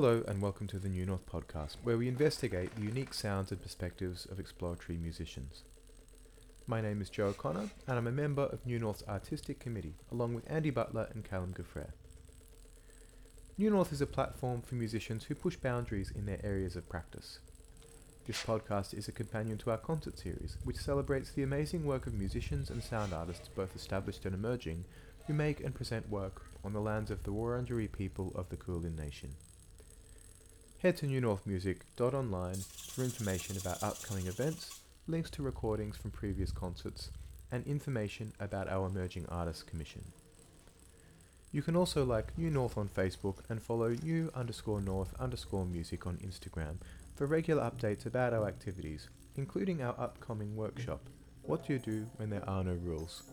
Hello, and welcome to the New North podcast, where we investigate the unique sounds and perspectives of exploratory musicians. My name is Joe O'Connor, and I'm a member of New North's Artistic Committee, along with Andy Butler and Callum Gaffrey. New North is a platform for musicians who push boundaries in their areas of practice. This podcast is a companion to our concert series, which celebrates the amazing work of musicians and sound artists, both established and emerging, who make and present work on the lands of the Wurundjeri people of the Kulin Nation. Head to newnorthmusic.online for information about upcoming events, links to recordings from previous concerts, and information about our Emerging Artists Commission. You can also like New North on Facebook and follow new underscore north underscore music on Instagram for regular updates about our activities, including our upcoming workshop, What Do You Do When There Are No Rules?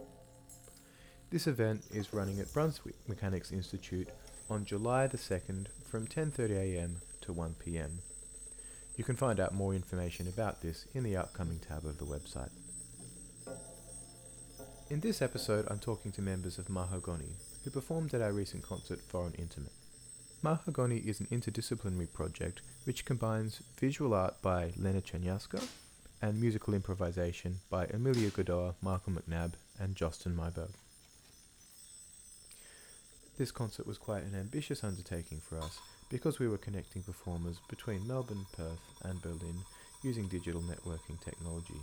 This event is running at Brunswick Mechanics Institute on July the 2nd from 10.30am to 1pm. You can find out more information about this in the upcoming tab of the website. In this episode, I'm talking to members of Mahagonny, who performed at our recent concert Foreign Intimate. Mahagonny is an interdisciplinary project which combines visual art by Lena Czerniawska and musical improvisation by Emilio Gordoa, Michael McNab, and Josten Myburgh. This concert was quite an ambitious undertaking for us because we were connecting performers between Melbourne, Perth, and Berlin using digital networking technology.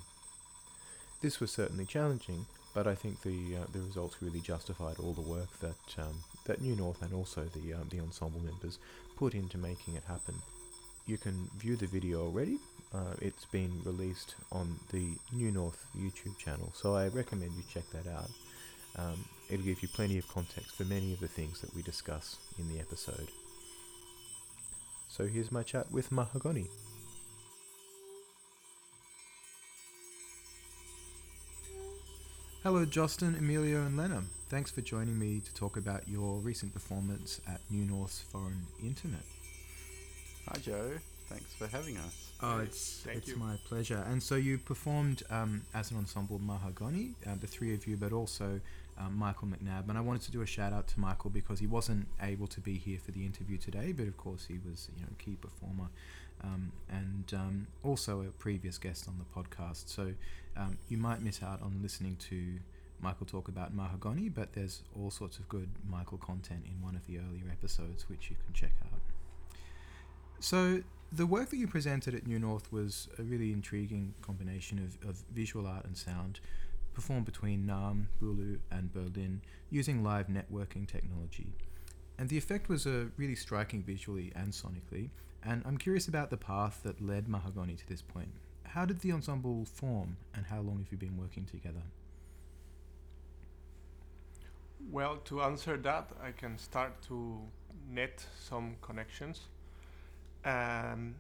This was certainly challenging, but I think the uh, the results really justified all the work that um, that New North and also the um, the ensemble members put into making it happen. You can view the video already. Uh, it's been released on the New North YouTube channel, so I recommend you check that out. Um, it'll give you plenty of context for many of the things that we discuss in the episode. So here's my chat with Mahagonny. Hello, Josten, Emilio, and Lena. Thanks for joining me to talk about your recent performance at New North's Foreign Intimate. Hi, Joe. Thanks for having us. Oh, it's Thank it's you. my pleasure. And so you performed um, as an ensemble Mahagonny, uh, the three of you, but also um, Michael McNab. And I wanted to do a shout out to Michael because he wasn't able to be here for the interview today, but of course he was, you know, a key performer um, and um, also a previous guest on the podcast. So um, you might miss out on listening to Michael talk about Mahagonny, but there's all sorts of good Michael content in one of the earlier episodes which you can check out. So the work that you presented at New North was a really intriguing combination of, of visual art and sound, performed between Narrm, Boorloo, and Berlin using live networking technology. And the effect was uh, really striking visually and sonically. And I'm curious about the path that led Mahagonny to this point. How did the ensemble form, and how long have you been working together? Well, to answer that, I can start to net some connections. Um,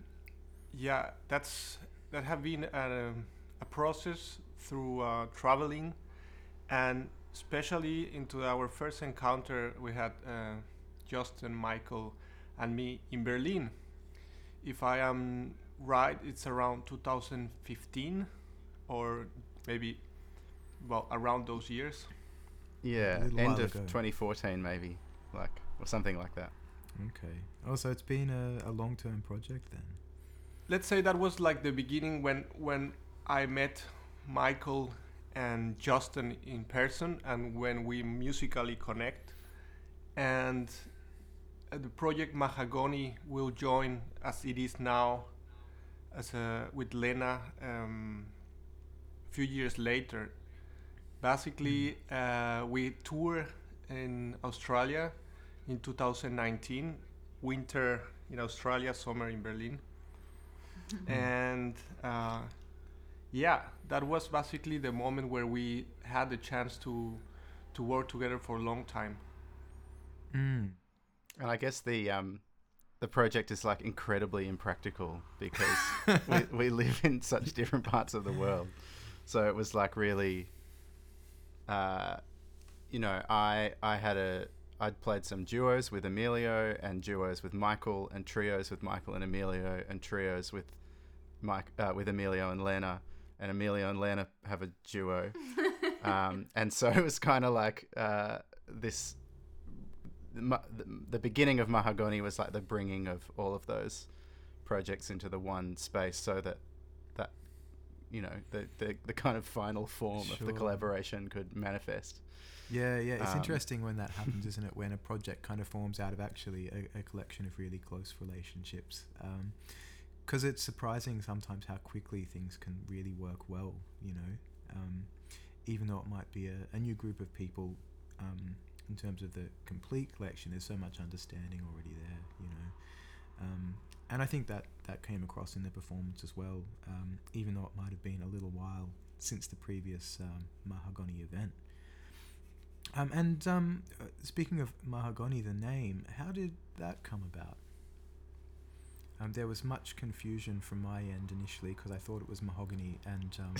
yeah, that's that have been a, a process through uh, traveling, and especially into our first encounter, we had uh, Josten, Michael, and me in Berlin. If I am right, it's around 2015, or maybe, well, around those years. Yeah, end of ago. 2014 maybe, like or something like that. Okay. Oh, so it's been a, a long term project then? let's say that was like the beginning when when I met Michael and Josten in person and when we musically connect. And uh, the project Mahagonny will join as it is now as a, with Lena um, a few years later. Basically uh, we tour in Australia in 2019 winter in Australia summer in Berlin. And uh, yeah, that was basically the moment where we had the chance to to work together for a long time. Mm. And I guess the um, the project is like incredibly impractical because we, we live in such different parts of the world. So it was like really, uh, you know, I I had a I'd played some duos with Emilio and duos with Michael and trios with Michael and Emilio and trios with Mike uh, with Emilio and Lena and Emilio and Lena have a duo. um, and so it was kind of like uh, this the, the, the beginning of Mahagonny was like the bringing of all of those projects into the one space, so that that you know the the, the kind of final form of the collaboration could manifest. Yeah, yeah. It's Um, interesting when that happens, isn't it? When a project kind of forms out of actually a, a collection of really close relationships. Because it's surprising sometimes how quickly things can really work well, you know. Um, even though it might be a, a new group of people, um, in terms of the complete collection, there's so much understanding already there, you know. Um, and I think that that came across in the performance as well, um, even though it might have been a little while since the previous um, Mahagonny event. Um, and uh, speaking of Mahagonny, the name, how did that come about? Um, there was much confusion from my end initially because I thought it was mahogany, and um,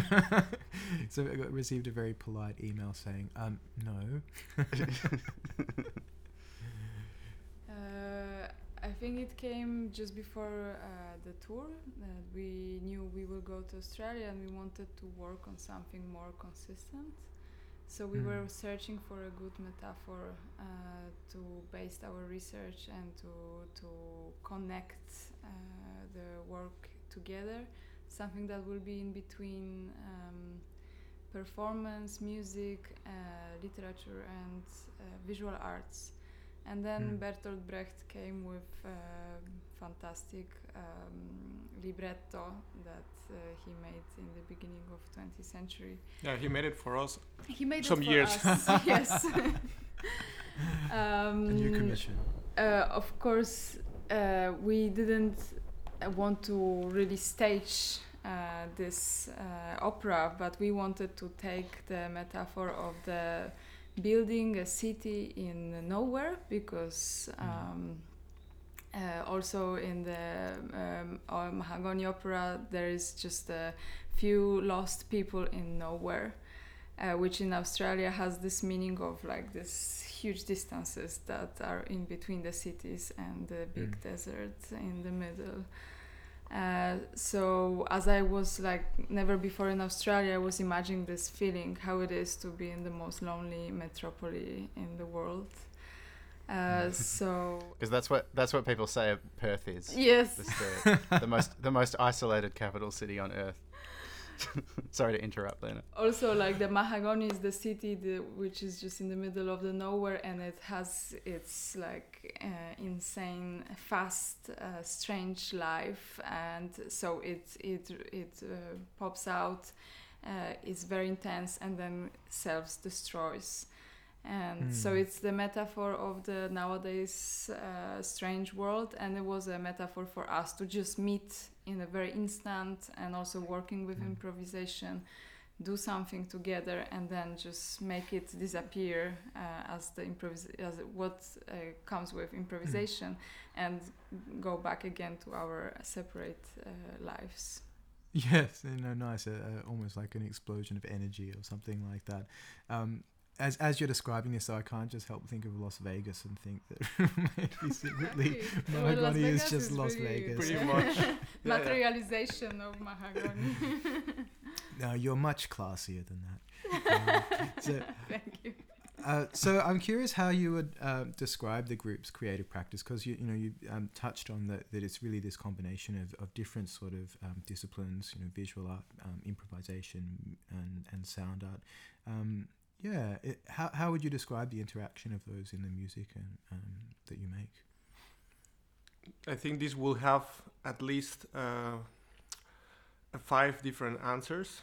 so I got, received a very polite email saying, um, "No." Uh, I think it came just before uh, the tour that we knew we will go to Australia and we wanted to work on something more consistent. So we Mm. were searching for a good metaphor uh, to base our research and to to connect uh, the work together. Something that will be in between um, performance, music, uh, literature, and uh, visual arts. And then Mm. Bertolt Brecht came with a fantastic um, libretto that uh, he made in the beginning of 20th century. Yeah, he made it for us. He made Some it for years. us. yes. um, a new commission. uh, of course, uh, we didn't uh, want to really stage uh, this uh, opera, but we wanted to take the metaphor of the building a city in nowhere because. Um, uh, also in the um, uh, Mahagonny opera, there is just a few lost people in nowhere, uh, which in Australia has this meaning of like this huge distances that are in between the cities and the big Mm. desert in the middle. Uh, so as I was like never before in Australia, I was imagining this feeling how it is to be in the most lonely metropole in the world. Uh, so Because that's what that's what people say Perth is. yes, the, the most the most isolated capital city on earth. Sorry to interrupt, Lena. also like the Mahagonny is the city the, which is just in the middle of the nowhere and it has its like uh, insane fast uh, strange life and so it it it uh, pops out uh, is very intense and then self destroys and so Mm. it's the metaphor of the nowadays uh, strange world and it was a metaphor for us to just meet in a very instant and also working with Mm. improvisation do something together and then just make it disappear uh, as the improvis- as what uh, comes with improvisation and go back again to our separate uh, lives Yes, you know, nice. Uh, uh, almost like an explosion of energy or something like that. Um, as as you're describing this, I can't just help think of Las Vegas and think that maybe secretly Exactly. Well, Las Mahagonny is just Las really Vegas. Pretty much. Yeah, yeah. materialization of mahogany No, you're much classier than that. Um, so, thank you Uh, so I'm curious how you would uh, describe the group's creative practice because you you know you um, touched on that that it's really this combination of, of different sort of um, disciplines you know visual art um, improvisation and and sound art um, yeah it, how how would you describe the interaction of those in the music and um, that you make? I think this will have at least uh, five different answers,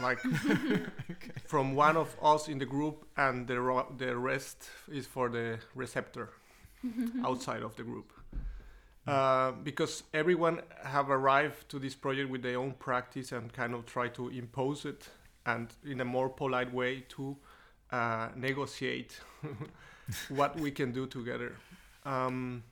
like from one of us in the group, and the ro- the rest is for the receptor outside of the group. Uh, because everyone have arrived to this project with their own practice and kind of try to impose it and in a more polite way to uh, negotiate what we can do together. Um,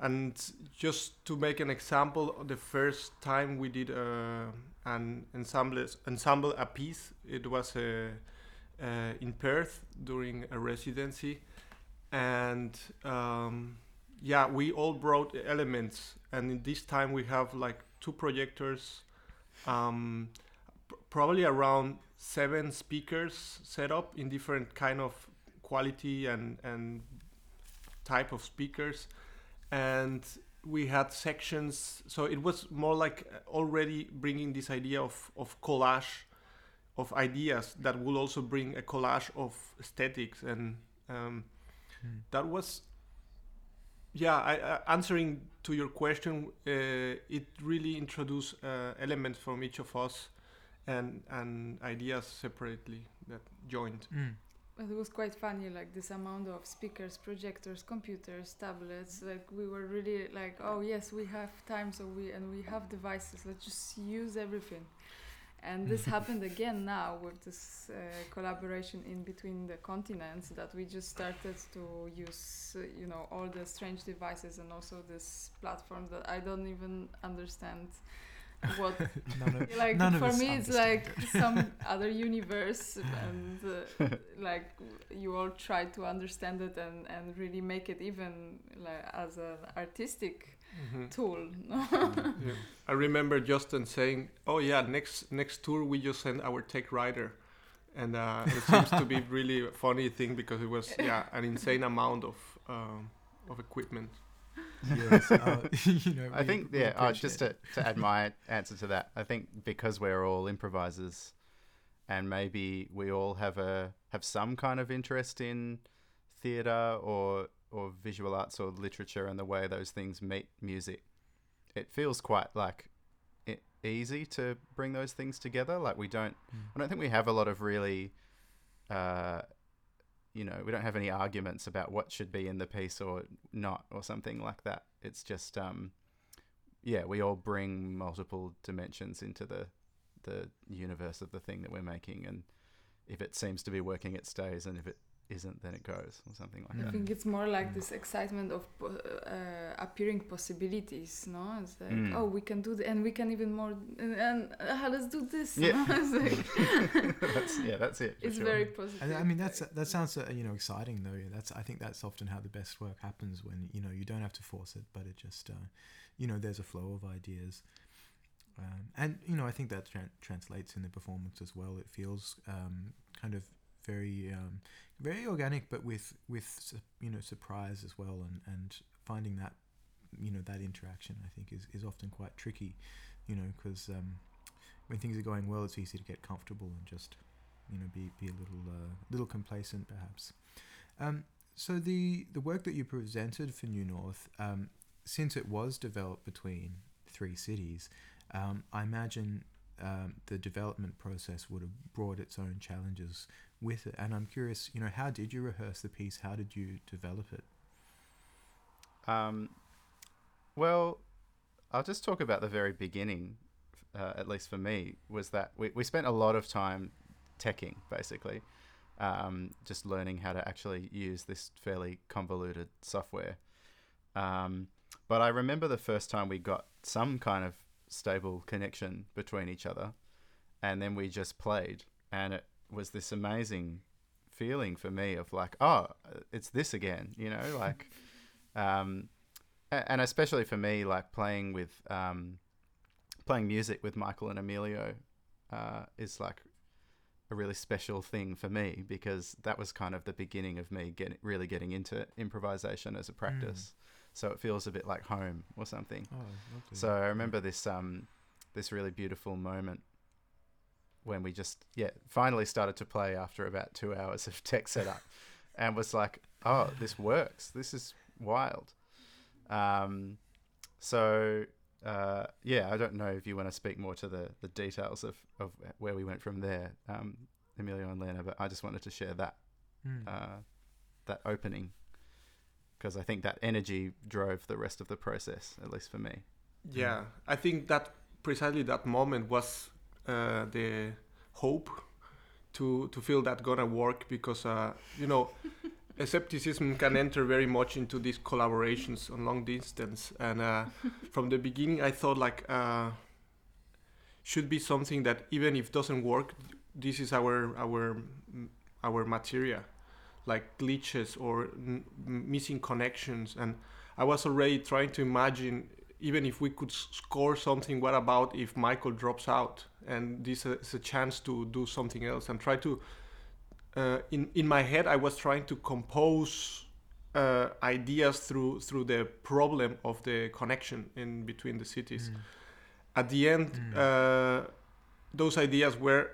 and just to make an example, the first time we did uh, an ensemble ensemble a piece, it was uh, uh, in Perth during a residency, and um, yeah, we all brought elements, and this time we have like two projectors, um, probably around seven speakers set up in different kind of quality and and type of speakers, and we had sections. So it was more like already bringing this idea of of collage of ideas that will also bring a collage of aesthetics and um, Hmm. that was yeah I, uh, answering to your question uh, it really introduced uh, elements from each of us and and ideas separately that joined Mm. But it was quite funny, like this amount of speakers, projectors, computers, tablets. Like we were really like, oh yes, we have time, so we and we have devices. Let's just use everything. And this happened again now with this uh, collaboration in between the continents that we just started to use, uh, you know, all the strange devices and also this platform that I don't even understand what of- like for me it's like some other universe and uh, like you all try to understand it and, and really make it even like as an artistic Mhm. tool no? yeah. I remember Josten saying, "Oh yeah, next next tour we just send our tech rider," and uh, it seems to be really a funny thing because it was yeah an insane amount of um, of equipment. Yes, uh, you know, I think yeah. Uh, just to, to add my answer to that, I think because we're all improvisers, and maybe we all have a have some kind of interest in theatre or or visual arts or literature and the way those things meet music, it feels quite like it, easy to bring those things together. Like we don't, Mm. I don't think we have a lot of really, uh, you know, we don't have any arguments about what should be in the piece or not or something like that. It's just, um, yeah, we all bring multiple dimensions into the the universe of the thing that we're making, and if it seems to be working, it stays, and if it isn't, then it goes, or something like Yeah. I that. think it's more like Mm. this excitement of uh, appearing possibilities no it's like Mm. oh we can do the and we can even more and, and uh, let's do this Yeah. no? it's, like, that's yeah, that's it. it's sure. very positive And I mean that's that sounds uh, you know exciting though. That's I think that's often how the best work happens when you know you don't have to force it, but it just uh, you know there's a flow of ideas, um, and you know I think that tran- translates in the performance as well. It feels um, kind of very um, very organic, but with with you know surprise as well, and and finding that you know that interaction I think is is often quite tricky, you know because. Um, when things are going well, it's easy to get comfortable and just you know be be a little uh, little complacent perhaps. Um, so the the work that you presented for New North, um, since it was developed between three cities, um, I imagine um, the development process would have brought its own challenges with it. And I'm curious, you know, how did you rehearse the piece? How did you develop it? Um, well, I'll just talk about the very beginning, uh, at least for me, was that we, we spent a lot of time teching, basically, um, just learning how to actually use this fairly convoluted software. Um, but I remember the first time we got some kind of stable connection between each other, and then we just played, and it was this amazing feeling for me of like, oh, it's this again, you know, like. Um, and especially for me, like playing with um, playing music with Michael and Emilio uh, is like a really special thing for me because that was kind of the beginning of me getting really getting into improvisation as a practice. So it feels a bit like home or something. Oh, lovely. So I remember this um this really beautiful moment when we just yeah finally started to play after about two hours of tech setup, and was like, oh, this works. This is wild. Um, so uh, yeah, I don't know if you want to speak more to the the details of of where we went from there, um, Emilio and Lena, but I just wanted to share that Mm. uh, that opening because I think that energy drove the rest of the process, at least for me. Yeah, I think that precisely that moment was uh, the hope to to feel that gonna work because uh, you know skepticism can enter very much into these collaborations on long distance. And uh, from the beginning I thought like uh, should be something that even if doesn't work this is our our our material like glitches or n- missing connections. And I was already trying to imagine even if we could score something what about if Michael drops out? And this is a chance to do something else and try to uh, in in my head I was trying to compose uh, ideas through through the problem of the connection in between the cities. Mm. At the end, Mm. uh, those ideas were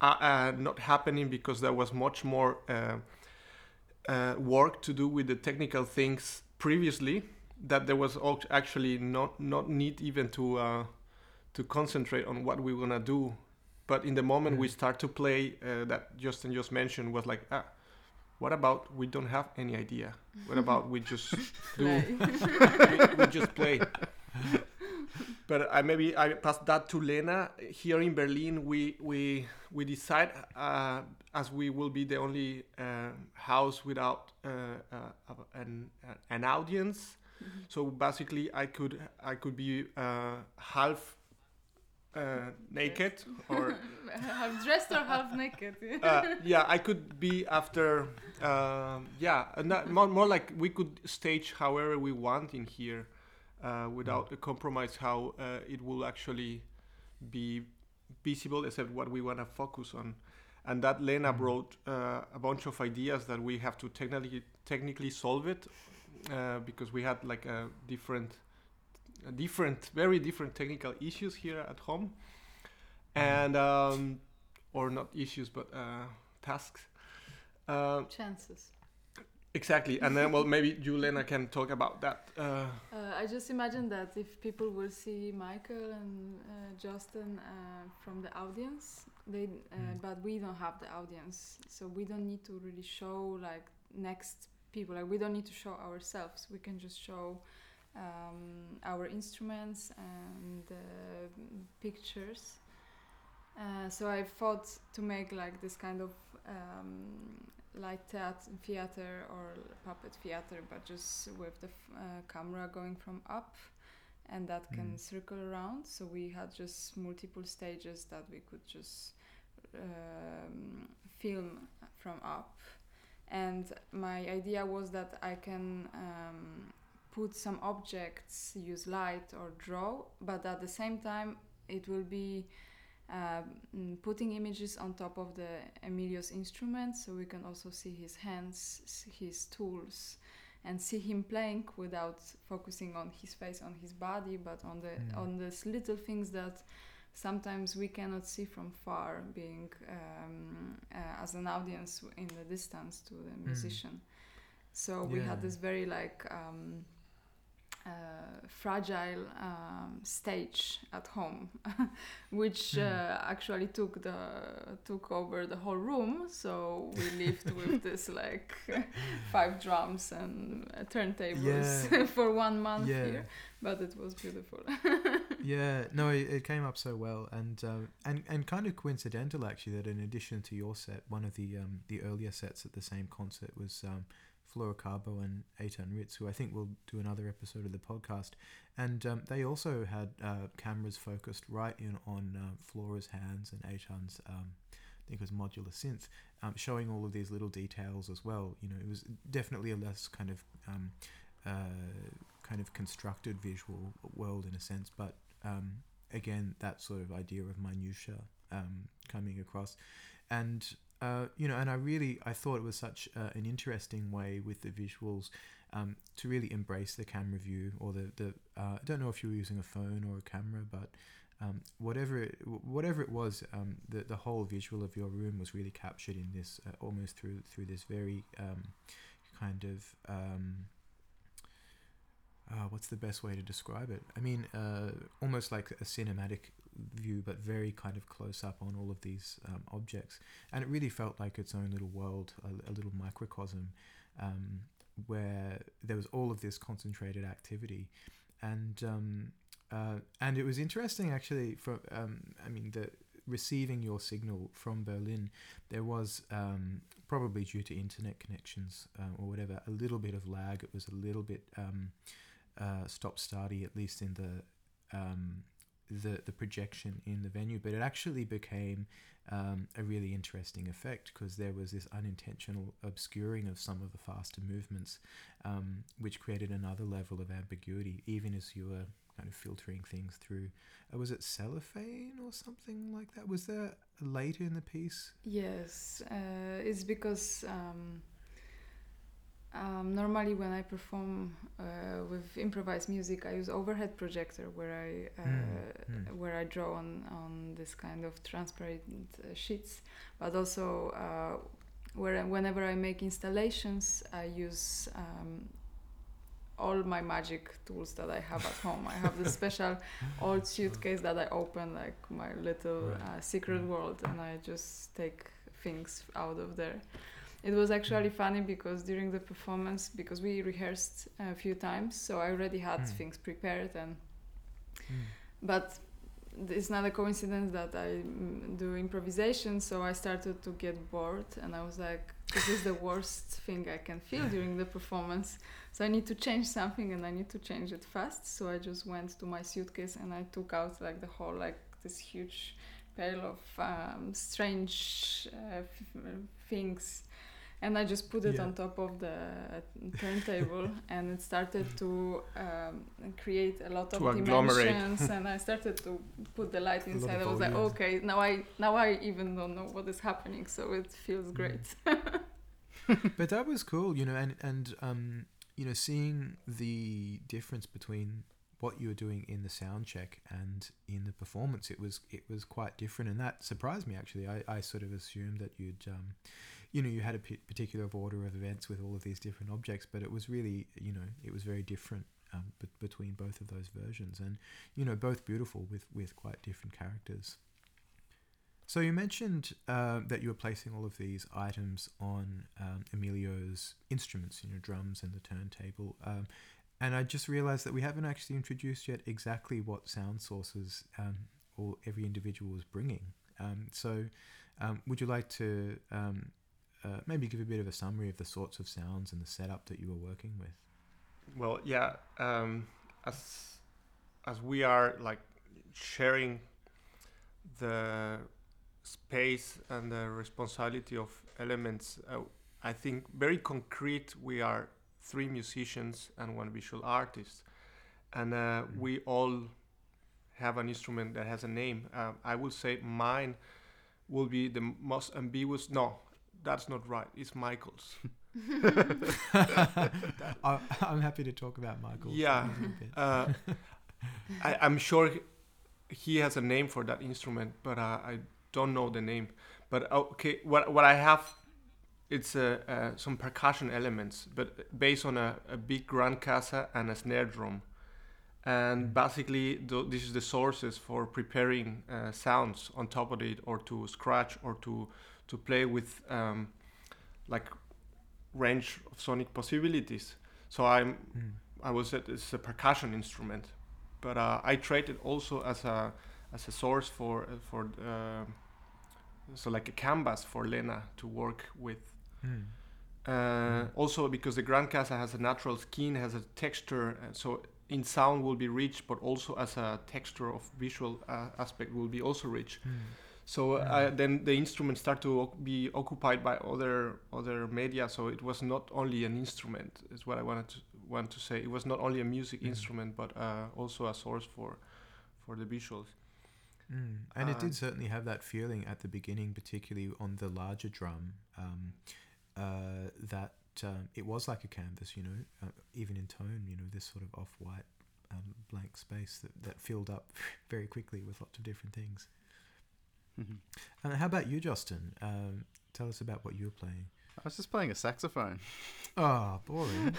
uh, uh, not happening because there was much more uh, uh, work to do with the technical things previously. That there was actually not not need even to uh, to concentrate on what we wanna do. But in the moment we Mm. start to play, uh, that Josten just mentioned was like, ah, what about we don't have any idea? What about we just do we, we just play. But I maybe I pass that to Lena. Here in Berlin, we we we decide uh, as we will be the only uh, house without uh, uh, an an audience. So basically, I could I could be uh, half uh, naked or half dressed or half naked. uh, yeah, I could be after. Um, yeah, and that, more more like we could stage however we want in here, uh, without a compromise how uh, it will actually be visible, except what we want to focus on. And that Lena Mm. brought uh, a bunch of ideas that we have to technically technically solve it, uh, because we had like a different, a different, very different technical issues here at home, and um, or not issues but uh, tasks. Uh, Chances. exactly, and then well maybe Juliana can talk about that. Uh, Uh, I just imagine that if people will see Michael and uh, Josten uh, from the audience, they uh, Mm. but we don't have the audience, so we don't need to really show like next people. Like we don't need to show ourselves. We can just show um, our instruments and uh, pictures. Uh, so I thought to make like this kind of um, light theat- theater or puppet theater, but just with the f- uh, camera going from up, and that can Mm. circle around. So we had just multiple stages that we could just um, film from up. And my idea was that I can um, put some objects, use light or draw, but at the same time it will be uh, mm, putting images on top of the Emilio's instruments, so we can also see his hands, his tools, and see him playing without focusing on his face, on his body, but on the Mm. on these little things that sometimes we cannot see from far, being um, uh, as an audience in the distance to the musician. So we had this very like. Um, fragile um, stage at home, which uh, actually took the took over the whole room. So we lived with this like five drums and uh, turntables Yeah. for one month Yeah. here, but it was beautiful. yeah no it, it came up so well and um, and and kind of coincidental actually that in addition to your set one of the um, the earlier sets at the same concert was um, Flora Carbo and Eitan Ritz who I think will do another episode of the podcast. And um, they also had uh, cameras focused right in on uh, Flora's hands and Eitan's um, I think it was modular synth um, showing all of these little details as well. You know it was definitely a less kind of um, uh, kind of constructed visual world in a sense but um, again that sort of idea of minutia coming across. And uh, you know and i really i thought it was such uh, an interesting way with the visuals um, to really embrace the camera view or the, the uh, i don't know if you were using a phone or a camera but um, whatever it, whatever it was um, the, the whole visual of your room was really captured in this uh, almost through through this very um, kind of um, uh, what's the best way to describe it? I mean, almost like a cinematic view, but very kind of close up on all of these um, objects. And it really felt like its own little world, a, a little microcosm, um, where there was all of this concentrated activity. And um, uh, and it was interesting actually. For um, I mean, the receiving your signal from Berlin, there was um, probably due to internet connections uh, or whatever, a little bit of lag. It was a little bit um, uh, stop starty, at least in the um, the the projection in the venue. But it actually became um, a really interesting effect because there was this unintentional obscuring of some of the faster movements, um, which created another level of ambiguity, even as you were kind of filtering things through. Uh, was it cellophane or something like that? Was there later in the piece? Yes, uh, it's because um, um, normally when I perform uh, with improvised music, I use overhead projector where I uh, Mm, mm. where I draw on on this kind of transparent uh, sheets, but also uh, where whenever I make installations, I use um, all my magic tools that I have at home. I have this special old suitcase that I open like my little Right. uh, secret Mm. world, and I just take things out of there. It was actually funny because during the performance, because we rehearsed a few times, so I already had Mm. things prepared, and Mm. but it's not a coincidence that I mm, do improvisation. So I started to get bored, and I was like, "This is the worst thing I can feel during the performance." So I need to change something, and I need to change it fast. So I just went to my suitcase and I took out like the whole like this huge pile of um, strange uh, f- things. And I just put it Yeah. on top of the turntable, and it started to um, create a lot of To agglomerate. dimensions. and I started to put the light inside. I was like, okay, now I now I even don't know what is happening, so it feels great. but that was cool, you know, and and um, you know, seeing the difference between what you were doing in the sound check and in the performance, it was it was quite different, and that surprised me actually. I, I sort of assumed that you'd, um, you know, you had a p- particular order of events with all of these different objects, but it was really, you know, it was very different. Um, b- between both of those versions, and you know, both beautiful with with quite different characters. So you mentioned uh, that you were placing all of these items on um, Emilio's instruments, you know, drums and the turntable. Um, and I just realized that we haven't actually introduced yet exactly what sound sources um, all every individual was bringing. Um, so, um, would you like to um, uh, maybe give a bit of a summary of the sorts of sounds and the setup that you were working with? Well, yeah. Um, as as we are like sharing the space and the responsibility of elements, uh, I think very concrete. We are three musicians and one visual artist, and uh, Mm. we all have an instrument that has a name. Uh, I will say mine will be the most ambiguous. No, that's not right. It's Michael's. I, I'm happy to talk about Michael. Yeah. a little bit. Uh, I, I'm sure he- has a name for that instrument, but uh, I don't know the name. But okay, what what I have, it's uh, uh, some percussion elements, but based on a, a big grand casa and a snare drum, and Mm. basically th- this is the sources for preparing uh, sounds on top of it, or to scratch, or to to play with um, like range of sonic possibilities. So I'm Mm. I was at it's a percussion instrument, but uh, I trade it also as a as a source for uh, for uh, so like a canvas for Lena to work with. Mm. Uh, Also because the Grand Casa has a natural skin, has a texture, uh, so in sound will be rich, but also as a texture of visual uh, aspect will be also rich. Mm. So uh, Yeah. then the instruments start to be occupied by other other media. So it was not only an instrument, is what I wanted to want to say. It was not only a music Mm. instrument, but uh, also a source for for the visuals. Mm. And it Uh, did certainly have that feeling at the beginning, particularly on the larger drum, um, uh, that um, it was like a canvas, you know, uh, even in tone, you know, this sort of off white um, blank space that, that filled up very quickly with lots of different things. Mhm. And how about you, Josten? Um, tell us about what you were playing. I was just playing a saxophone. Oh, boring.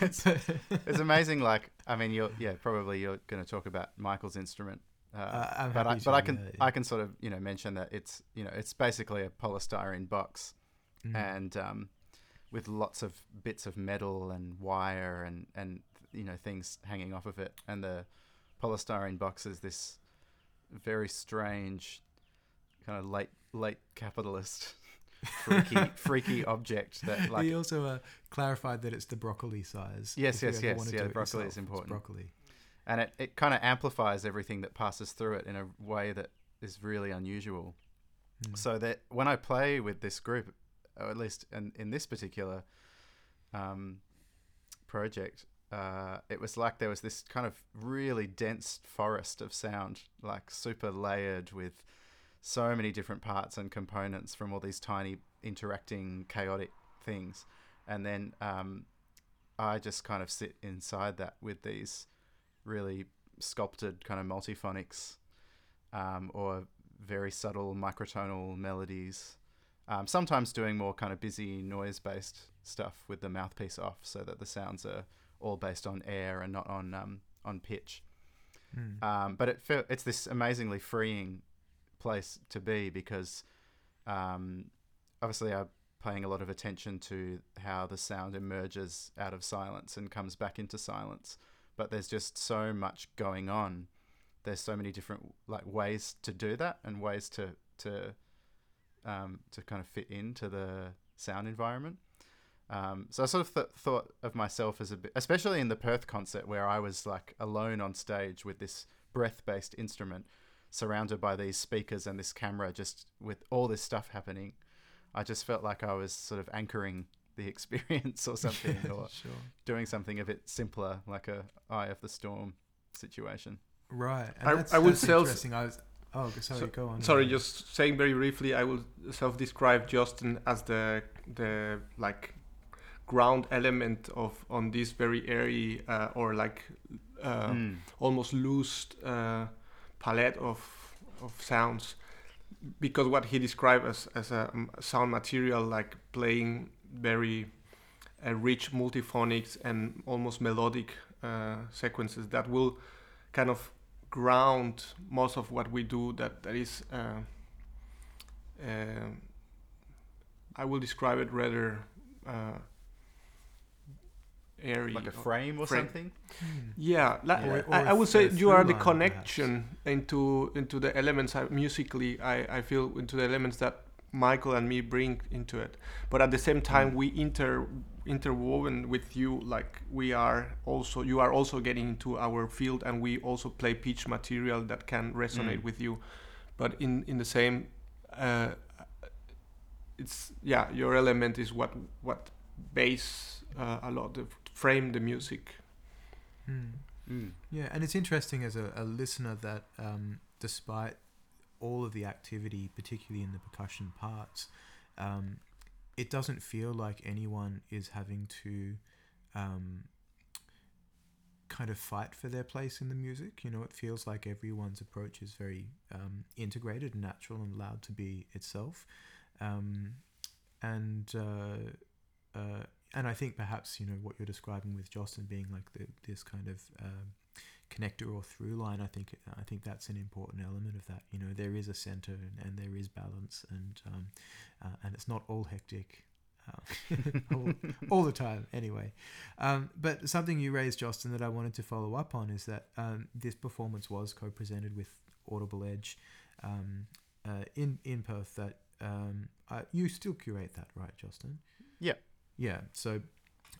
it's, it's amazing. Like, I mean, you're yeah, probably you're going to talk about Michael's instrument. Uh, Uh, but I, but I can yeah, yeah. I can sort of you know mention that it's you know it's basically a polystyrene box Mm. and um, with lots of bits of metal and wire and and you know things hanging off of it and the polystyrene box is this very strange kind of late late capitalist freaky freaky object that like he also uh, clarified that it's the broccoli size. Yes, yes, yes, yeah, broccoli is yourself, it's important. broccoli. and it, it kind of amplifies everything that passes through it in a way that is really unusual Mm. so that when I play with this group, or at least in, in this particular um, project, uh, it was like there was this kind of really dense forest of sound, like super layered with so many different parts and components from all these tiny interacting chaotic things. And then um, I just kind of sit inside that with these really sculpted kind of multiphonics um, or very subtle microtonal melodies. Um, sometimes doing more kind of busy noise based stuff with the mouthpiece off so that the sounds are all based on air and not on um, on pitch. Mm. Um, but it fe- it's this amazingly freeing place to be because um, obviously I'm paying a lot of attention to how the sound emerges out of silence and comes back into silence. But there's just so much going on. There's so many different like ways to do that and ways to to um, to kind of fit into the sound environment. Um, so I sort of th- thought of myself as a bit, especially in the Perth concert where I was like alone on stage with this breath-based instrument, surrounded by these speakers and this camera, just with all this stuff happening. I just felt like I was sort of anchoring the experience or something, or sure. doing something a bit simpler, like a Eye of the Storm situation. Right. And I- that's, I would that's sell- interesting. I was. Oh, sorry. So- go on. Sorry, just saying very briefly, I will self-describe Josten as the the like ground element of on this very airy uh, or like uh, Mm. almost loose uh, palette of of sounds because what he described as as a sound material like playing very uh, rich multiphonics and almost melodic uh, sequences that will kind of ground most of what we do that that is uh, uh, I will describe it rather uh, airy Like a frame or frame. something. Yeah, like, Or- or I, I a would say you are the line, connection into into the elements I, musically. I, I feel into the elements that Michael and me bring into it, but at the same time Mm. we inter interwoven with you. Like we are also you are also getting into our field, and we also play pitch material that can resonate Mm. with you, but in in the same. Uh, it's yeah, your element is what what base uh, a lot of frame the music. Hmm. Mm. Yeah, and it's interesting as a, a listener that um, despite all of the activity, particularly in the percussion parts, um, it doesn't feel like anyone is having to um, kind of fight for their place in the music. You know, it feels like everyone's approach is very um, integrated and natural and allowed to be itself. Um, and uh, uh, and I think perhaps you know what you're describing with Josten being like the, this kind of um, connector or through line. I think I think that's an important element of that. You know, there is a center and, and there is balance, and um, uh, and it's not all hectic. Uh, all, all the time, anyway. Um, but something you raised, Josten, that I wanted to follow up on is that um, this performance was co-presented with Audible Edge um, uh, in in Perth. That um, uh, you still curate that, right, Josten? Yeah. Yeah. So,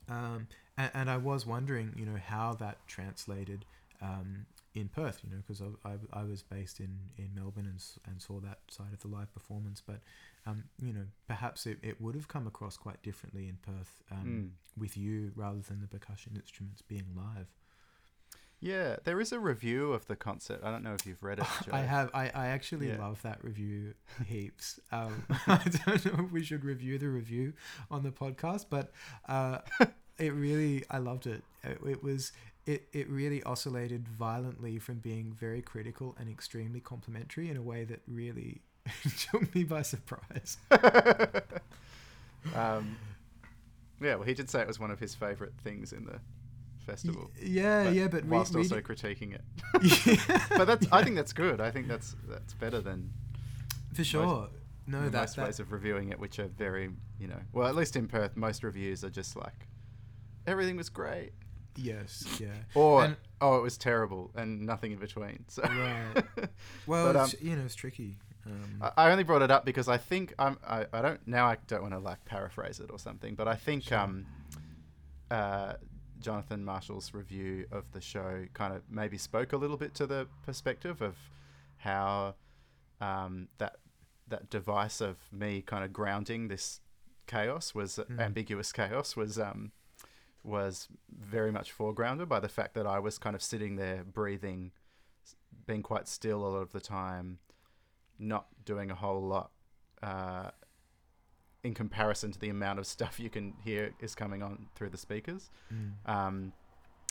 um, and, and I was wondering, you know, how that translated um, in Perth, you know, because I, I, I was based in, in Melbourne and, and saw that side of the live performance. But, um, you know, perhaps it, it would have come across quite differently in Perth um, Mm. with you rather than the percussion instruments being live. Yeah, there is a review of the concert. I don't know if you've read it. Joe. I have. I, I actually Yeah. love that review heaps. Um, I don't know if we should review the review on the podcast, but uh, it really, I loved it. It, it was. It, it really oscillated violently from being very critical and extremely complimentary in a way that really took me by surprise. um, yeah, well, he did say it was one of his favourite things in the festival. Yeah, yeah, but whilst also critiquing it. Yeah. but that's I think that's good. I think that's that's better than for sure. No, the that, most that ways of reviewing it, which are very you know. Well, at least in Perth, most reviews are just like everything was great, yes, yeah. or And- oh, it was terrible, and nothing in between. So Right. Well, But, um, you know, it's tricky. Um, I- I only brought it up because I think I'm, I, I don't now I don't want to like paraphrase it or something, but I think Sure. um, uh, Jonathan Marshall's review of the show kind of maybe spoke a little bit to the perspective of how um, that that device of me kind of grounding this chaos was Mm. ambiguous chaos was um, was very much foregrounded by the fact that I was kind of sitting there breathing, being quite still a lot of the time, not doing a whole lot uh, in comparison to the amount of stuff you can hear is coming on through the speakers. Mm. Um,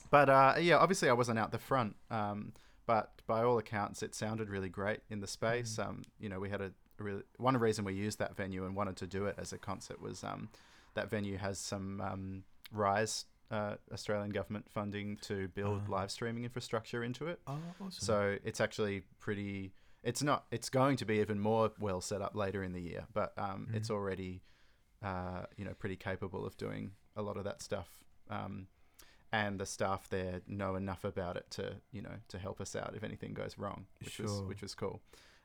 but uh, yeah, obviously I wasn't out the front. Um, but by all accounts, it sounded really great in the space. Mm. Um, you know, we had a, a really one reason we used that venue and wanted to do it as a concert was um, that venue has some um, Rise uh, Australian government funding to build Ah. live streaming infrastructure into it. Oh, awesome. So it's actually pretty. It's not. It's going to be even more well set up later in the year, but um, Mm. it's already, uh, you know, pretty capable of doing a lot of that stuff. Um, and the staff there know enough about it to, you know, to help us out if anything goes wrong, which was which was cool.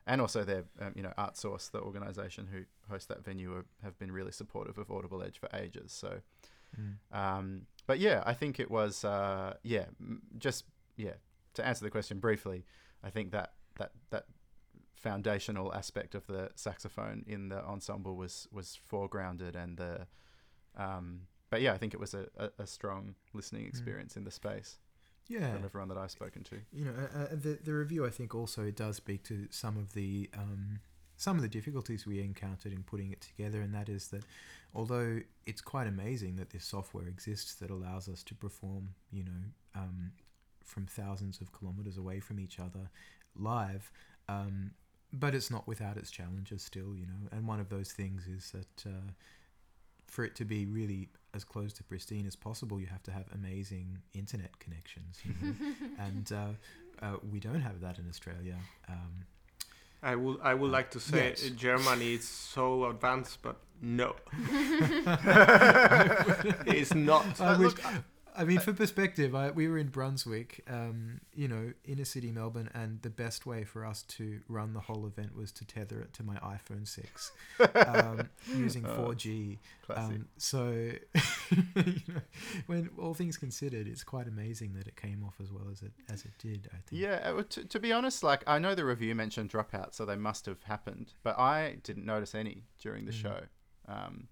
And also, their, um, you know, Art Source, the organisation who host that venue, are, have been really supportive of Audible Edge for ages. So, Mm. um, but yeah, I think it was uh, yeah, m- just yeah. To answer the question briefly, I think that that that foundational aspect of the saxophone in the ensemble was was foregrounded, and the um, but yeah, I think it was a, a, a strong listening experience in the space yeah. from everyone that I've spoken to. you know, uh, uh, the the review I think also does speak to some of the um, some of the difficulties we encountered in putting it together, and that is that although it's quite amazing that this software exists that allows us to perform, you know, um, from thousands of kilometers away from each other live. Um, but it's not without its challenges still, you know. And one of those things is that uh, for it to be really as close to pristine as possible, you have to have amazing internet connections. You know? and uh, uh, we don't have that in Australia. Um, I would I would like to say Yes. uh, Germany is so advanced, but no, it's not. I, wish, I mean, for perspective, I, we were in Brunswick, um, you know, inner city Melbourne, and the best way for us to run the whole event was to tether it to my iPhone 6 um, using Oh, 4G. Classic. Um, so, you know, when all things considered, it's quite amazing that it came off as well as it as it did. I think. Yeah, uh, to, to be honest, like I know the review mentioned dropouts, so they must have happened, but I didn't notice any during the Mm. show. Um.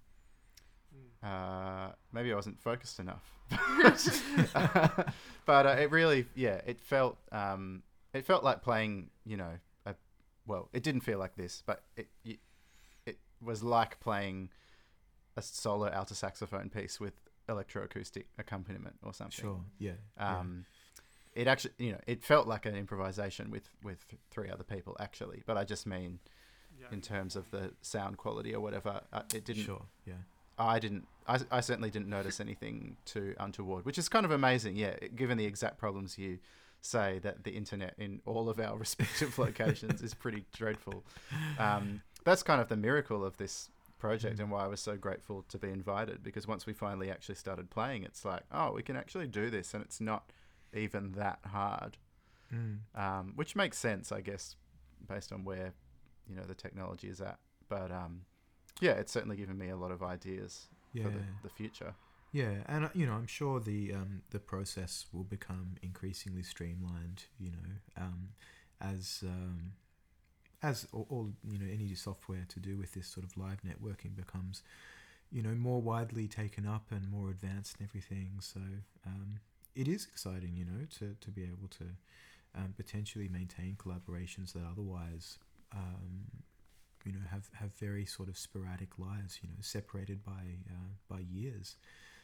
Uh, maybe I wasn't focused enough, but uh, it really, yeah, it felt, um, it felt like playing, you know, a, well, it didn't feel like this, but it, it, it was like playing a solo alto saxophone piece with electroacoustic accompaniment or something. Sure. Yeah. yeah. Um, it actually, you know, it felt like an improvisation with with three other people actually, but I just mean in terms of the sound quality or whatever, uh, it didn't. Sure. Yeah. I didn't. I, I certainly didn't notice anything too untoward, which is kind of amazing. Yeah, given the exact problems you say that the internet in all of our respective locations is pretty dreadful. Um, that's kind of the miracle of this project Mm. and why I was so grateful to be invited because once we finally actually started playing, it's like, oh, we can actually do this, and it's not even that hard, Mm. um, which makes sense, I guess, based on where you know the technology is at. But um, yeah, it's certainly given me a lot of ideas Yeah. for the, the future. Yeah, and uh, you know, I'm sure the um, the process will become increasingly streamlined. You know, um, as um, as all, all you know, any software to do with this sort of live networking becomes, you know, more widely taken up and more advanced and everything. So um, it is exciting, you know, to to be able to um, potentially maintain collaborations that otherwise. You know, have, have very sort of sporadic lives, you know, separated by uh, by years.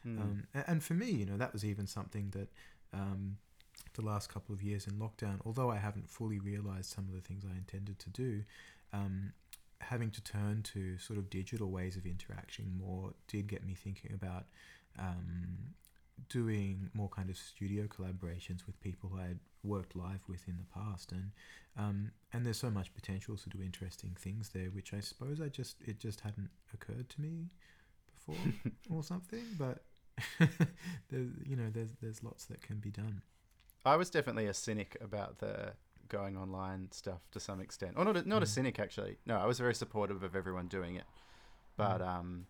Mm. Um, and for me, you know, that was even something that um, the last couple of years in lockdown, although I haven't fully realized some of the things I intended to do, um, having to turn to sort of digital ways of interaction more did get me thinking about um, doing more kind of studio collaborations with people I had worked live with in the past, and um, and there's so much potential to do interesting things there, which I suppose I just it just hadn't occurred to me before or something. But there's you know there's there's lots that can be done. I was definitely a cynic about the going online stuff to some extent, or not a, not a Mm. cynic actually. No, I was very supportive of everyone doing it, but Mm. um,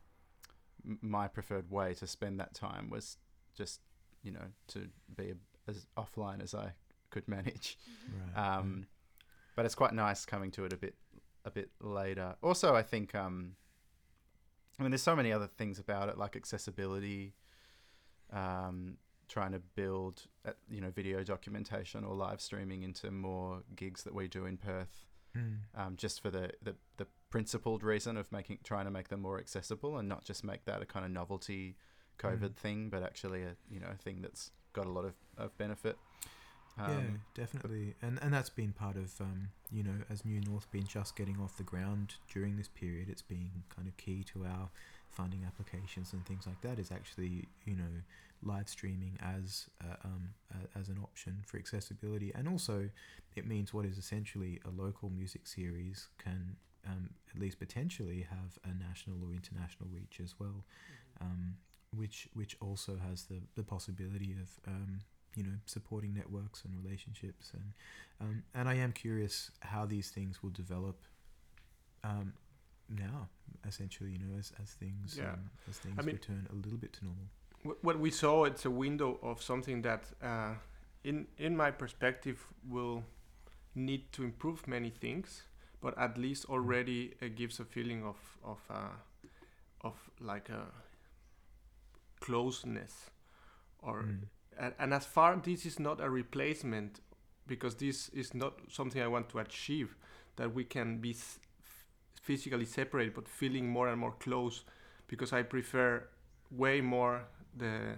my preferred way to spend that time was just you know to be as offline as I could manage. Right. Um, but it's quite nice coming to it a bit a bit later. Also, I think um, I mean there's so many other things about it like accessibility. um, trying to build uh, you know video documentation or live streaming into more gigs that we do in Perth, Mm. um, just for the, the the principled reason of making trying to make them more accessible and not just make that a kind of novelty COVID Mm. thing, but actually a you know a thing that's got a lot of, of benefit. Yeah, Um, definitely, and and that's been part of um, you know as New North been just getting off the ground during this period. It's been kind of key to our funding applications and things like that. Is actually you know live streaming as uh, um, a, as an option for accessibility, and also it means what is essentially a local music series can um, at least potentially have a national or international reach as well, um, which which also has the the possibility of um, you know supporting networks and relationships and um, and I am curious how these things will develop um, now essentially you know as, as things Yeah. um, as things mean- return a little bit to normal Wh- what we saw it's a window of something that uh, in in my perspective will need to improve many things but at least already it gives a feeling of of uh, of like a closeness or Mm. And, and as far this is not a replacement because this is not something i want to achieve that we can be s- physically separate but feeling more and more close because i prefer way more the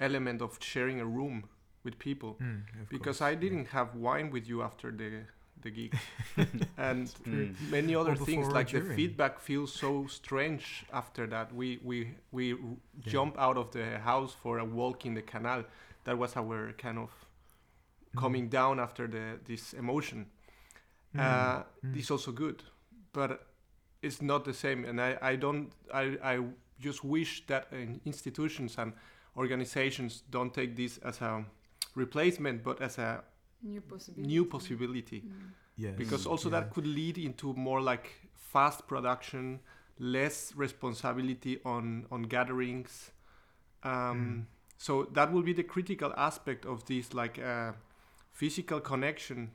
element of sharing a room with people. Mm, because course, i didn't have wine with you after the the gig and Mm. many other things before or like the feedback feels so strange after that we we we Yeah. jump out of the house for a walk in the canal that was our kind of Mm. coming down after the this emotion Mm, uh, mm. it's also good but it's not the same and i i don't i i just wish that uh, institutions and organizations don't take this as a replacement but as a New possibility. new possibility Mm. Yes, because also yeah. that could lead into more like fast production less responsibility on on gatherings um, Mm. so that will be the critical aspect of this like uh, physical connection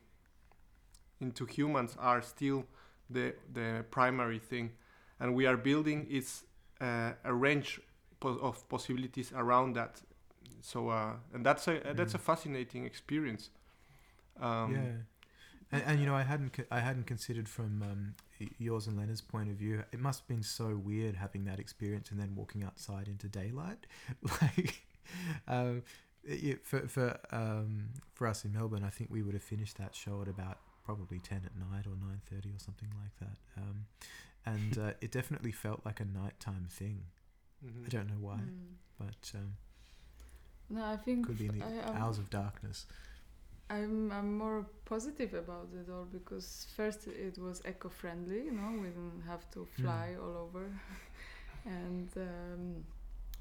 into humans are still the the primary thing and we are building is uh, a range po- of possibilities around that so uh, and that's a that's a Mm. fascinating experience um, yeah, and, and you know, I hadn't co- I hadn't considered from um, yours and Lena's point of view. It must have been so weird having that experience and then walking outside into daylight, like. Um, it, for for um, for us in Melbourne, I think we would have finished that show at about probably ten at night or nine thirty or something like that. Um, and uh, it definitely felt like a nighttime thing. mhm. I don't know why, Mm. but um, No, I think could be in the I, I'm, hours of darkness. I'm I'm more positive about it all because first it was eco-friendly, you know, we didn't have to fly all over, and um,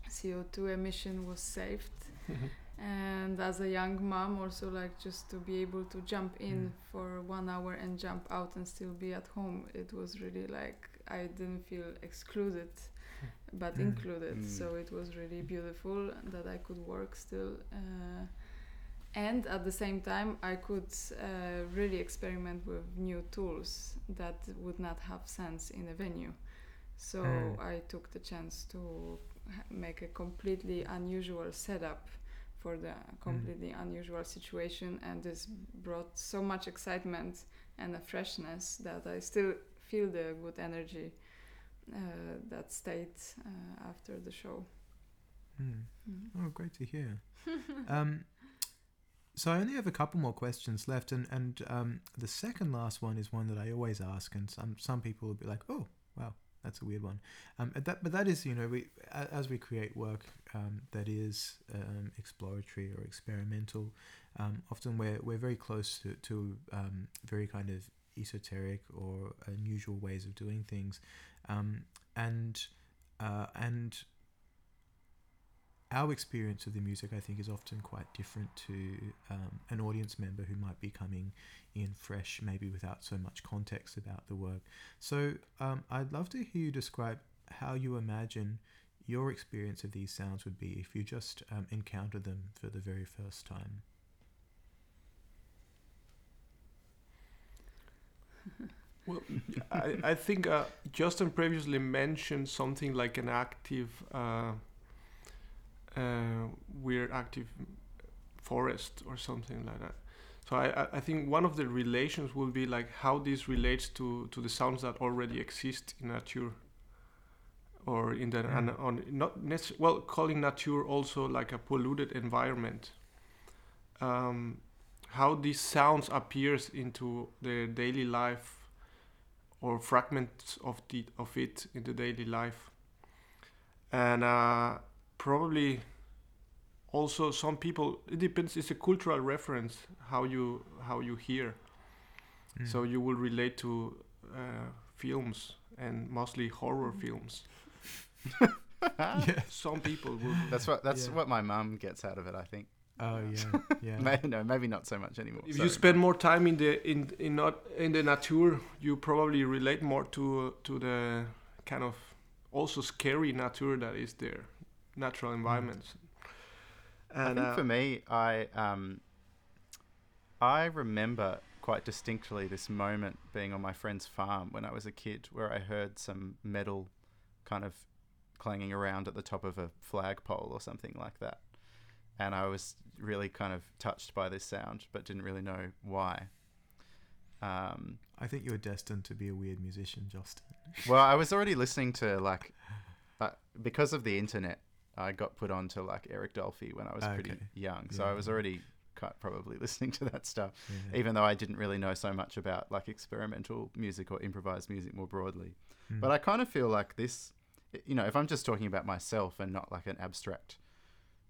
CO2 emission was saved. And as a young mom, also like just to be able to jump in Mm. for one hour and jump out and still be at home, it was really like I didn't feel excluded, but Mm. included. Mm. So it was really beautiful that I could work still. Uh, and at the same time, I could uh, really experiment with new tools that would not have sense in a venue. So Mm. I took the chance to make a completely unusual setup for the completely unusual situation, and this brought so much excitement and a freshness that I still feel the good energy uh, that stayed uh, after the show. Mm. Mhm. Oh, great to hear. um, so I only have a couple more questions left, and and um, the second last one is one that I always ask, and some some people will be like, "Oh, wow, that's a weird one." Um, that but that is, you know, we as we create work um, that is um, exploratory or experimental, um, often we're we're very close to to um, very kind of esoteric or unusual ways of doing things, and uh, and our experience of the music, I think, is often quite different to um, an audience member who might be coming in fresh, maybe without so much context about the work. So um, I'd love to hear you describe how you imagine your experience of these sounds would be if you just um, encountered them for the very first time. Well, I, I think uh, Josten previously mentioned something like an active uh, uh, weird active forest or something like that. So I, I- think one of the relations will be like how this relates to, to the sounds that already exist in nature, or in the and Mm. on not nec- well calling nature also like a polluted environment. Um, how these sounds appears into the daily life, or fragments of the of it in the daily life, and uh, probably also some people it depends it's a cultural reference how you how you hear Mm. so you will relate to uh, films and mostly horror films yeah. some people will That's what that's Yeah. what my mum gets out of it. I think. Oh yeah. Yeah. Maybe, no, maybe not so much anymore. if So- you spend more time in the in in not in the nature you probably relate more to to the kind of also scary nature that is there natural environments I think uh, for me, I um, I remember quite distinctly this moment being on my friend's farm when I was a kid, where I heard some metal kind of clanging around at the top of a flagpole or something like that, and I was really kind of touched by this sound, but didn't really know why. Um, I think you were destined to be a weird musician, Josten. well, I was already listening to like, uh, because of the internet, I got put on to like Eric Dolphy when I was pretty young, so I was already quite probably listening to that stuff, Yeah. even though I didn't really know so much about like experimental music or improvised music more broadly. Mm. But I kind of feel like this, you know, if I'm just talking about myself and not like an abstract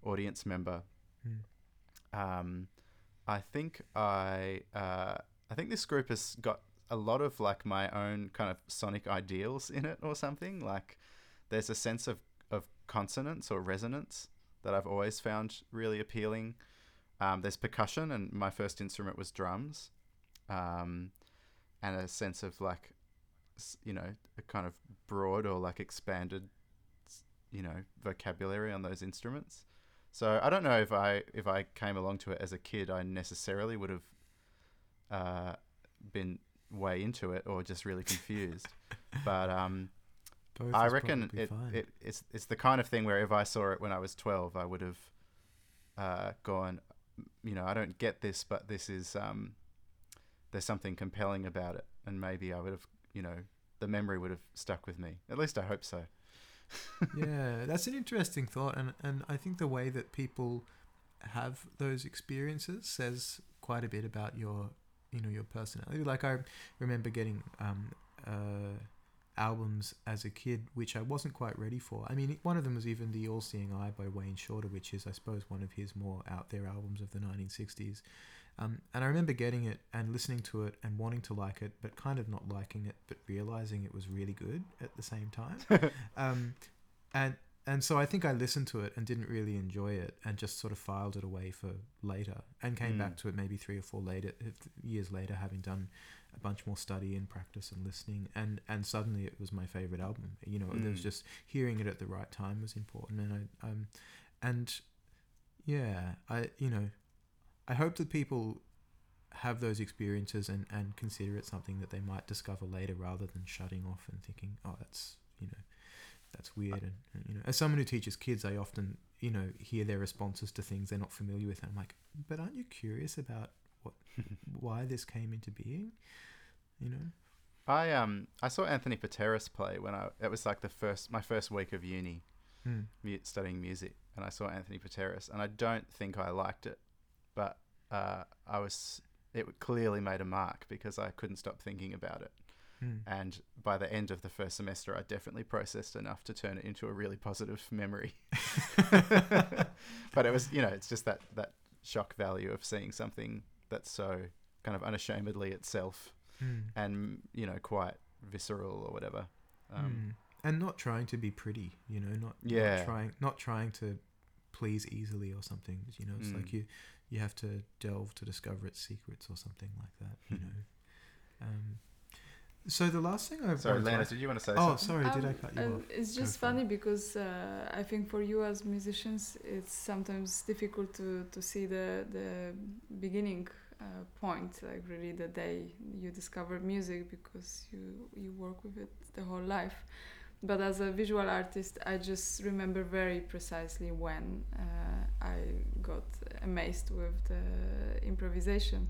audience member, Mm. um, I think I uh, I think this group has got a lot of like my own kind of sonic ideals in it or something. Like there's a sense of consonance or resonance that I've always found really appealing. Um, there's percussion, and my first instrument was drums, um, and a sense of like, you know, a kind of broad or like expanded, you know, vocabulary on those instruments. So I don't know if I if I came along to it as a kid, I necessarily would have uh, been way into it or just really confused. but um, Both I reckon it, it it's it's the kind of thing where if I saw it when I was twelve, I would have uh, gone, you know, I don't get this, but this is um, there's something compelling about it, and maybe I would have, you know, the memory would have stuck with me. At least I hope so. yeah, that's an interesting thought, and and I think the way that people have those experiences says quite a bit about your you know your personality. Like I remember getting um, uh, albums as a kid, which I wasn't quite ready for. I mean, one of them was even the All Seeing Eye by Wayne Shorter, which is I suppose one of his more out there albums of the 1960s. Um, and I remember getting it and listening to it and wanting to like it, but kind of not liking it, but realizing it was really good at the same time. um, and and so I think I listened to it and didn't really enjoy it, and just sort of filed it away for later, and came Mm. back to it maybe three or four later years later, having done a bunch more study and practice and listening, and and suddenly it was my favorite album. You know, it was Mm. just hearing it at the right time was important, and I um, and yeah, I you know, I hope that people have those experiences and, and consider it something that they might discover later rather than shutting off and thinking, oh, that's, you know, that's weird. And, and, you know, as someone who teaches kids, I often, you know, hear their responses to things they're not familiar with. And I'm like, but aren't you curious about what, why this came into being? You know? I um I saw Anthony Pateras play when I it was like the first my first week of uni Hmm. studying music, and I saw Anthony Pateras, and I don't think I liked it, but uh, I was it clearly made a mark because I couldn't stop thinking about it, Hmm. and by the end of the first semester, I definitely processed enough to turn it into a really positive memory. but it was you know it's just that that shock value of seeing something that's so kind of unashamedly itself Hmm. and you know quite visceral or whatever. Um, Mm. and not trying to be pretty you know not, Yeah. not trying not trying to please easily or something you know it's like Mm. you you have to delve to discover its secrets or something like that you know um so the last thing i Sorry, wanted to Lena, did you want to say oh something? sorry did i Um, cut you uh, off It's just for funny because uh, I think for you as musicians, it's sometimes difficult to, to see the the beginning point, like really the day you discover music, because you you work with it the whole life. but as a visual artist, I just remember very precisely when uh, I got amazed with the improvisation.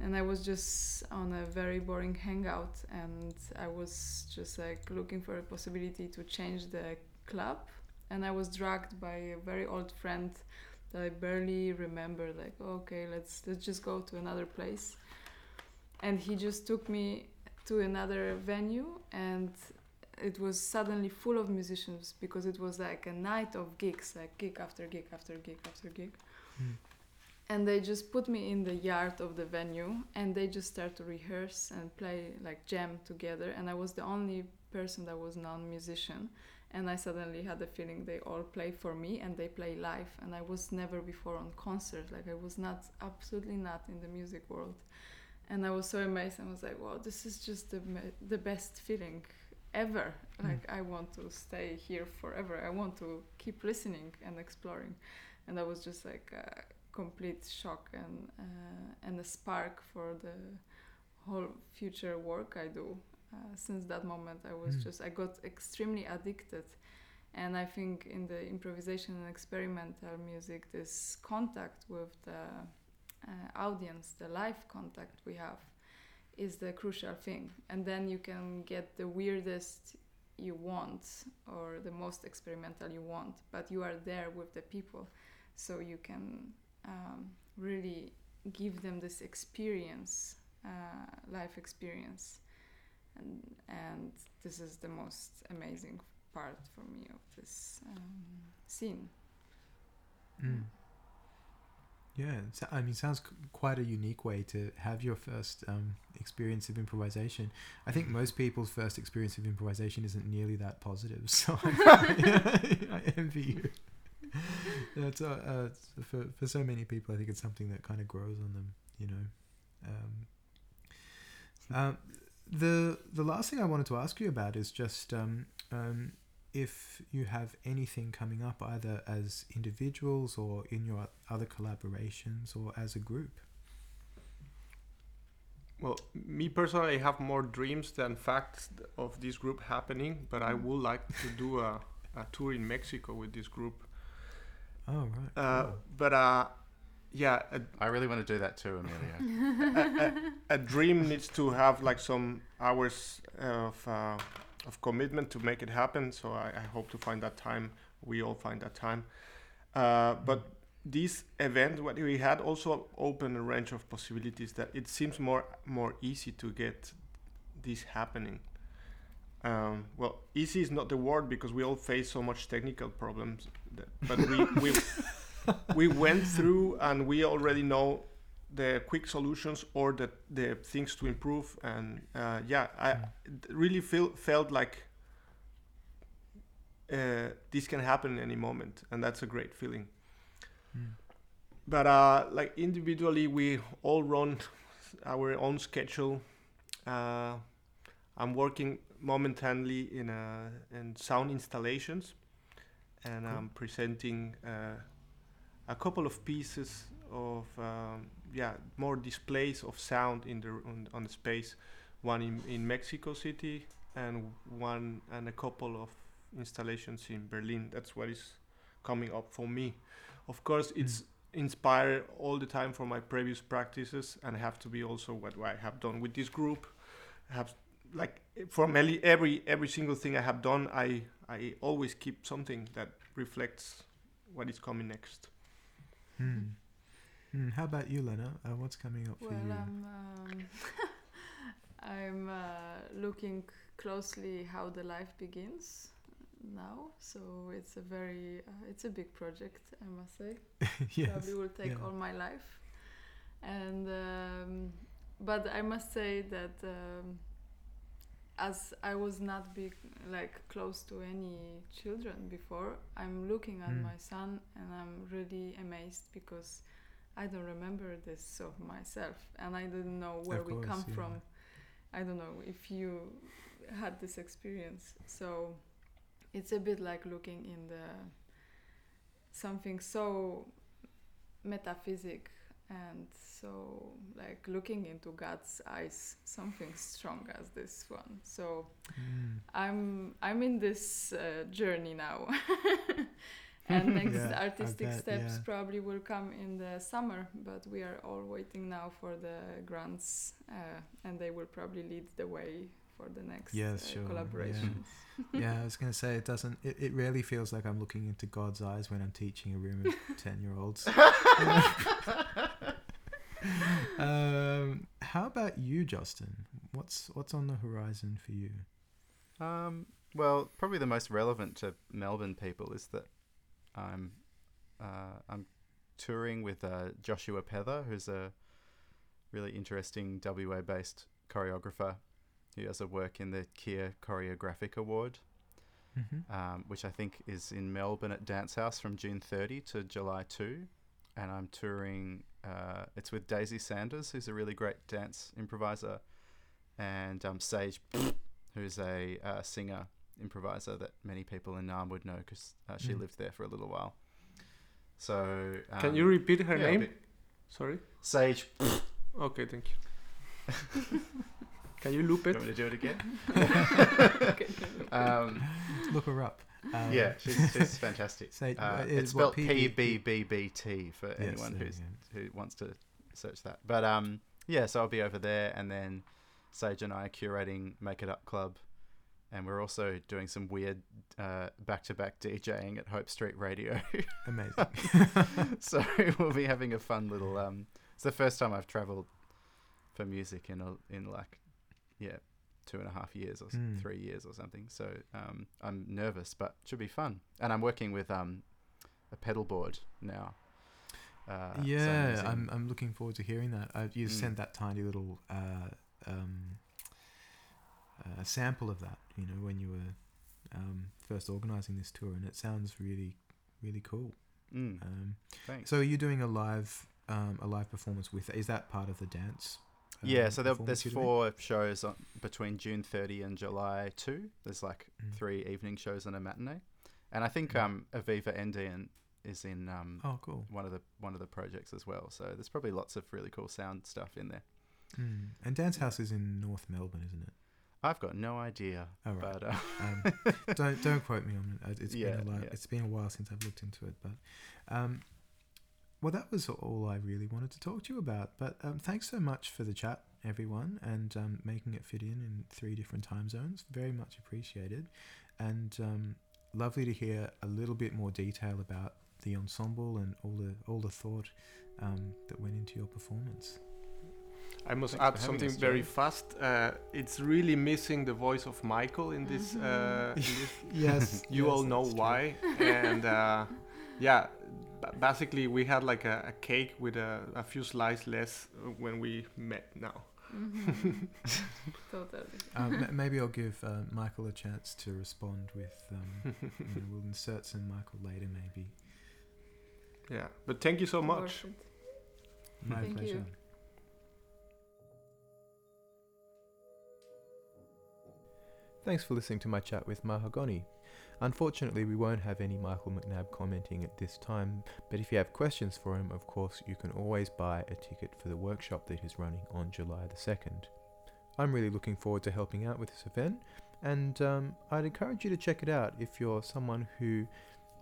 And I was just on a very boring hangout, and I was just like looking for a possibility to change the club. And I was dragged by a very old friend I barely remember. Like, okay, let's let's just go to another place. And he just took me to another venue, and it was suddenly full of musicians because it was like a night of gigs, like gig after gig after gig after gig. Mm. And they just put me in the yard of the venue and they just start to rehearse and play like jam together. And I was the only person that was non musician. And I suddenly had the feeling they all play for me and they play live. And I was never before on concert. Like I was not, absolutely not in the music world. And I was so amazed. I was like, wow, this is just the, the best feeling ever. Mm. Like I want to stay here forever. I want to keep listening and exploring, and that was just like a complete shock and uh, and a spark for the whole future work I do. Uh, since that moment, I was Mm. just I got extremely addicted, and I think in the improvisation and experimental music, this contact with the uh, audience, the live contact we have, is the crucial thing. And then you can get the weirdest you want or the most experimental you want, but you are there with the people, so you can um, really give them this experience, uh, life experience. And, and this is the most amazing part for me of this um, scene. Mm. Yeah, so, I mean, it sounds c- quite a unique way to have your first um, experience of improvisation. I think most people's first experience of improvisation isn't nearly that positive, so I, I envy you. That's uh, uh, for for so many people. I think it's something that kind of grows on them, you know. Um, um, the the last thing I wanted to ask you about is just um, um, if you have anything coming up either as individuals or in your other collaborations or as a group. Well, me personally, I have more dreams than facts of this group happening, but I would like to do a, a tour in Mexico with this group. Oh right. Uh, cool. But uh, yeah, a, I really want to do that too, Emilio. a, a, a dream needs to have like some hours of uh, of commitment to make it happen. So I, I hope to find that time. We all find that time. Uh, but this event, what we had, also opened a range of possibilities that it seems more more easy to get this happening. Um, well, easy is not the word because we all face so much technical problems. That, but we, we we went through and we already know the quick solutions or the the things to improve. And uh, yeah, I Mm. really feel felt like uh, this can happen any moment, and that's a great feeling Mm. but uh, like individually we all run our own schedule uh, i'm working momentarily in uh, in sound installations and Cool. i'm presenting uh, a couple of pieces of um, yeah more displays of sound in the on, on the space. One in, in mexico city and one and a couple of installations in berlin. That's what is coming up for me. Of course it's inspired all the time from my previous practices and have to be also what I have done with this group. I have like from every every every single thing I have done I I always keep something that reflects what is coming next Hmm. Hmm. How about you, Lena? Uh, what's coming up for Well, you? I'm um, I'm uh, looking closely how the life begins now. So it's a very uh, it's a big project, I must say. yes. Probably will take yeah. all my life, and um, but I must say that um, as I was not big like close to any children before, I'm looking at Mm. my son and I'm really amazed because I don't remember this of myself and I didn't know where Of we come yeah. from. I don't know if you had this experience. So it's a bit like looking in the something so metaphysic and so like looking into God's eyes, something strong as this one. So Mm. I'm I'm in this uh, journey now. and next Yeah, artistic bet, steps yeah. probably will come in the summer, but we are all waiting now for the grants, uh, and they will probably lead the way for the next Yes, uh, sure, yeah. collaborations. yeah, I was gonna say it doesn't. It, it really feels like I'm looking into God's eyes when I'm teaching a room of ten year olds. um, how about you, Josten? What's what's on the horizon for you? Um, well, probably the most relevant to Melbourne people is that I'm uh, I'm touring with uh, Joshua Pether, who's a really interesting WA based choreographer who does a work in the Keir Choreographic Award, Mm-hmm. um, which I think is in Melbourne at Dance House from June 30 to July 2. And I'm touring, uh, it's with Daisy Sanders, who's a really great dance improviser, and um, Sage, who's a uh, singer improviser that many people in Narrm would know because uh, she Mm. lived there for a little while. So, um, Can you repeat her yeah, name? Sorry. Sage. Okay, thank you. Can you loop You it? want me to do it again? Um, Look her up. Um, yeah, she's, she's fantastic. Say- Uh, uh, it's is what, spelled P B PB? B B T for Yes, anyone who's we who wants to search that. But um, yeah, so I'll be over there, and then Sage and I are curating Make It Up Club, and we're also doing some weird uh, back-to-back DJing at Hope Street Radio. Amazing. so we'll be having a fun little. Um, it's the first time I've travelled for music in a, in like, yeah, two and a half years or Mm. three years or something. So um, I'm nervous, but should be fun. And I'm working with um, a pedal board now. Uh, yeah, using- I'm I'm looking forward to hearing that. Uh, you Mm. sent that tiny little uh, um, uh, sample of that, you know, when you were um, first organising this tour, and it sounds really, really cool. Mm, Um, thanks. so, are you doing a live um, a live performance with? Is that part of the dance? Yeah, so there, there's four shows on, between June 30 and July 2. There's like Mm. three evening shows and a matinee. And I think um, Aviva Endean is in um, Oh, cool. one of the one of the projects as well. So there's probably lots of really cool sound stuff in there. Mm. And Dance House is in North Melbourne, isn't it? I've got no idea, Oh, right. but uh, um, don't don't quote me on it. Uh, It's Yeah, been a while, yeah. it's been a while since I've looked into it, but um, well, that was all I really wanted to talk to you about. But um, thanks so much for the chat, everyone, and um, making it fit in in three different time zones. Very much appreciated, and um, lovely to hear a little bit more detail about the ensemble and all the all the thought um, that went into your performance. I must Thanks add something us, very fast. Uh, it's really missing the voice of Michael in this. Mhm. Uh, in this. Yes, You yes, all know that's true. why, and uh, yeah, basically we had like a, a cake with a, a few slices less uh, when we met now. Mhm. totally. Um, ma- maybe I'll give uh, Michael a chance to respond with. Um, you know, we'll insert some Michael later, maybe. Yeah, but thank you so much. My Thank you. pleasure. Thanks for listening to my chat with Mahagonny. Unfortunately, we won't have any Michael McNab commenting at this time, but if you have questions for him, of course, you can always buy a ticket for the workshop that he's running on July the 2nd. I'm really looking forward to helping out with this event, and um, I'd encourage you to check it out if you're someone who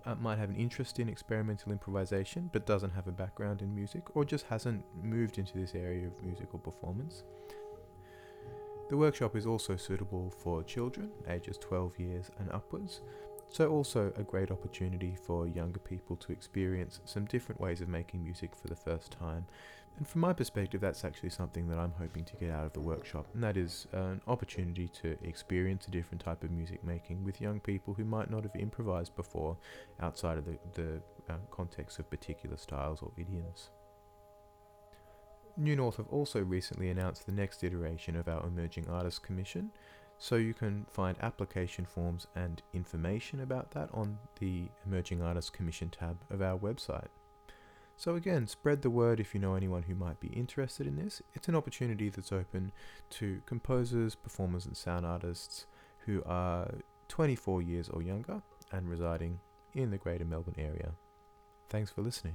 uh, might have an interest in experimental improvisation but doesn't have a background in music or just hasn't moved into this area of musical performance. The workshop is also suitable for children ages 12 years and upwards, so also a great opportunity for younger people to experience some different ways of making music for the first time. And from my perspective, that's actually something that I'm hoping to get out of the workshop, and that is an opportunity to experience a different type of music making with young people who might not have improvised before outside of the, the uh, context of particular styles or idioms. New North have also recently announced the next iteration of our Emerging Artists Commission, so you can find application forms and information about that on the Emerging Artists Commission tab of our website. So, again, spread the word if you know anyone who might be interested in this. It's an opportunity that's open to composers, performers, and sound artists who are 24 years or younger and residing in the Greater Melbourne area. Thanks for listening.